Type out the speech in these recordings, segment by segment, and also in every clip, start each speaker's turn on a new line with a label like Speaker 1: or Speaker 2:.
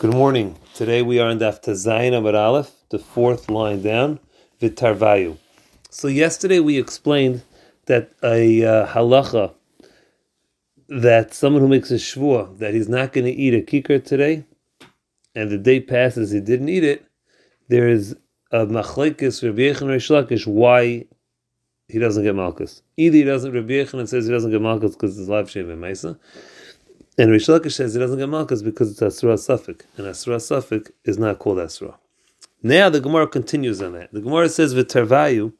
Speaker 1: Good morning. Today we are in Daf Tazayin Amar Aleph, the fourth line down, Vitarvayu. So yesterday we explained that a uh, halacha that someone who makes a shvua that he's not going to eat a kikar today, and the day passes he didn't eat it, there is a machlekes Rabbi Yechon Reish why he doesn't get malchus. Either he doesn't Rabbi Yechon says he doesn't get malchus because it's live shem and mesa, and Reish Lakish says he doesn't get malchus because it's asura suffik, and asura suffik is not called asura. Now the Gemara continues on that. The Gemara says v'tervayu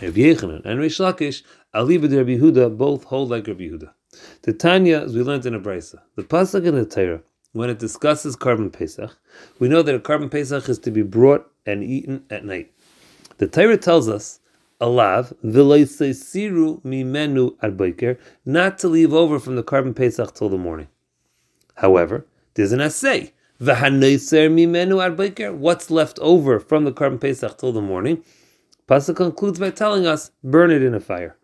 Speaker 1: Rabbi Yechanan and Reish Lakish Ali Rabbi Yehuda both hold like Rabbi Yehuda. The Tanya, as we learned in a brisa, the pasuk in the Torah when it discusses korban pesach, we know that a korban pesach is to be brought and eaten at night. The Torah tells us alav siru mimenu ad not to leave over from the korban pesach till the morning. However, there's an assay. What's left over from the korban pesach till the morning? Pasuk concludes by telling us, burn it in a fire.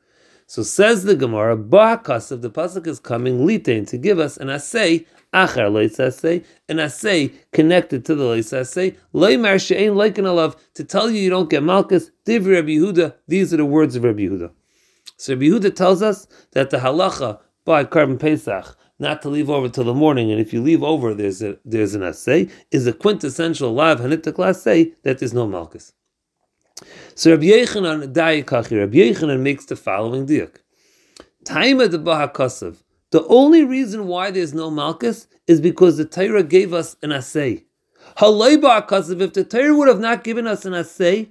Speaker 1: So says the Gemara, Ba'akasav, the pasuk is coming litain to give us an assay achar leisasei, an assay connected to the leisasei, leimar she'ein leikin alav, to tell you you don't get malchus, div Rabbi Yehuda, these are the words of Rabbi Yehuda. So Rabbi Yehuda tells us that the halacha by korban Pesach, not to leave over till the morning, and if you leave over, there's a, there's an assay, is a quintessential live hanitak say that there's no malchus. So Rabbi Yechanan Dayikachi, Rabbi Yechanan makes the following diak. Taima de Bahakasav, the only reason why there's no Malchus is because the Torah gave us an assay. Halayba if the Torah would have not given us an assay,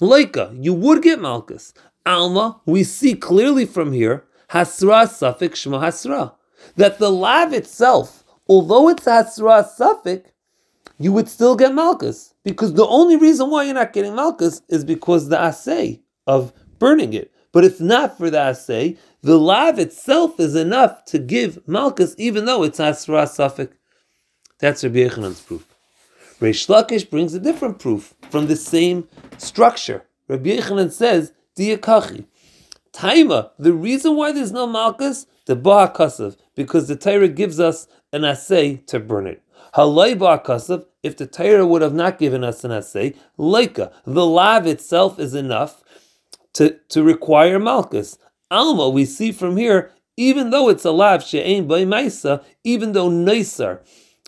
Speaker 1: Leika, you would get Malchus. Alma, we see clearly from here, Hasra Safik Shema Hasra, that the lav itself, although it's Hasra Safik, you would still get Malchus. Because the only reason why you're not getting Malchus is because the assay of burning it. But if not for the assay, the lav itself is enough to give Malchus, even though it's Asra Safik. That's Rabbi Yechanan's proof. Reish Lakish brings a different proof from the same structure. Rabbi Yechanan says, Diyakachi. Taima, the reason why there's no Malchus, the Ba'akasav, because the Torah gives us an assay to burn it. Halay Ba'akasav, if the Torah would have not given us an assay, Leika, the lav itself is enough to, to require Malchus. Alma, we see from here, even though it's a lav she'ain by maisa, even though neisar,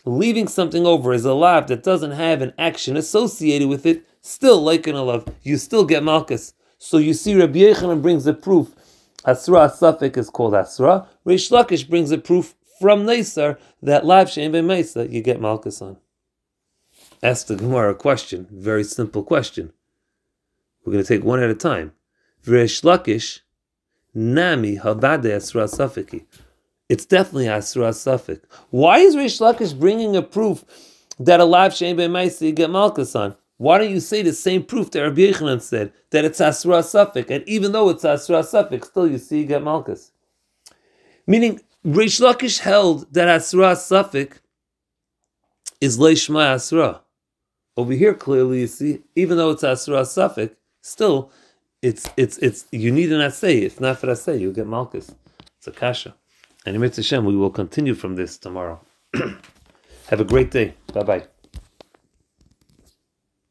Speaker 1: leaving something over is a lav that doesn't have an action associated with it, still like an alav, you still get malchus. So you see, Rabbi Yechanan brings a proof. Asra Safik is called Asra. Reish Lakish brings a proof from Neisar that lav she'ain by maisa you get malchus on. Ask the Gemara a question, very simple question. We're going to take one at a time. Reish Lakish Nami Habade Asra Safiki. It's definitely Asra Safik. Why is Reish Lakish bringing a proof that a live Shein Maisi get Malchus on? Why don't you say the same proof that Rabbi Yechanan said that it's Asra Safik, and even though it's Asra Safik, still you see you get Malchus? Meaning, Reish Lakish held that Asra Safik is Leishma Asra. Over here, clearly you see, even though it's Asra Safik, still it's it's it's you need an assay. If not for assay, you get malchus. It's a kasha. And in Hashem, we will continue from this tomorrow. Have a great day. Bye bye.